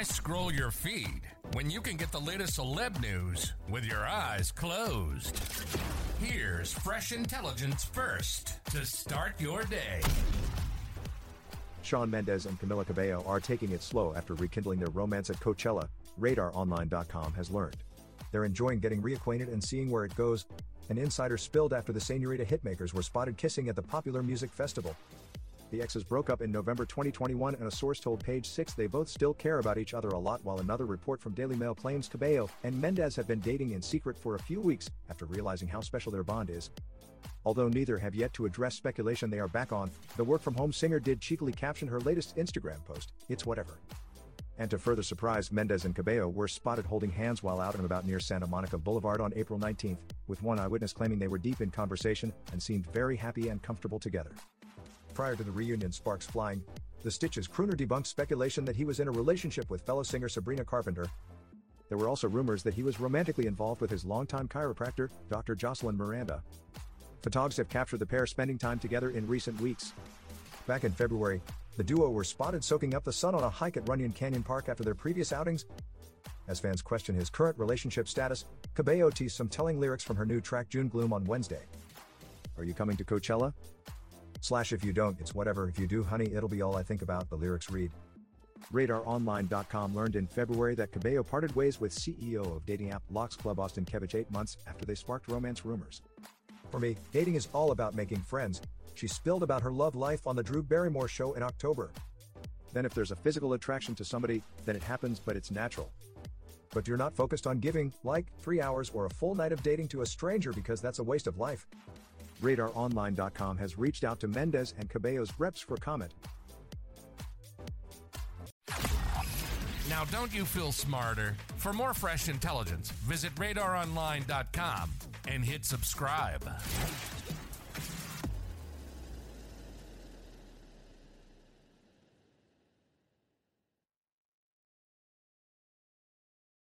Why scroll your feed when you can get the latest celeb news with your eyes closed? Here's fresh intelligence first to start your day. Shawn Mendes and Camila Cabello are taking it slow after rekindling their romance at Coachella, RadarOnline.com has learned. They're enjoying getting reacquainted and seeing where it goes. An insider spilled after the Senorita hitmakers were spotted kissing at the popular music festival. The exes broke up in November 2021 and a source told Page 6 they both still care about each other a lot while another report from Daily Mail claims Cabello and Mendes have been dating in secret for a few weeks after realizing how special their bond is. Although neither have yet to address speculation they are back on, the work from home singer did cheekily caption her latest Instagram post, It's whatever. And to further surprise, Mendes and Cabello were spotted holding hands while out and about near Santa Monica Boulevard on April 19, with one eyewitness claiming they were deep in conversation and seemed very happy and comfortable together. Prior to the reunion sparks flying, the Stitches crooner debunked speculation that he was in a relationship with fellow singer Sabrina Carpenter. There were also rumors that he was romantically involved with his longtime chiropractor, Dr. Jocelyn Miranda. Photogs have captured the pair spending time together in recent weeks. Back in February, the duo were spotted soaking up the sun on a hike at Runyon Canyon Park after their previous outings. As fans question his current relationship status, Cabello teased some telling lyrics from her new track June Gloom on Wednesday. Are you coming to Coachella? Slash if you don't, it's whatever. If you do, honey, it'll be all I think about, the lyrics read. RadarOnline.com learned in February that Cabello parted ways with CEO of dating app Lox Club Austen Kevitch eight months after they sparked romance rumors. For me, dating is all about making friends. She spilled about her love life on the Drew Barrymore show in October. Then, if there's a physical attraction to somebody, then it happens, but it's natural. But you're not focused on giving, like, three hours or a full night of dating to a stranger because that's a waste of life. RadarOnline.com has reached out to Mendes and Cabello's reps for comment. Now, don't you feel smarter? For more fresh intelligence, visit radaronline.com and hit subscribe.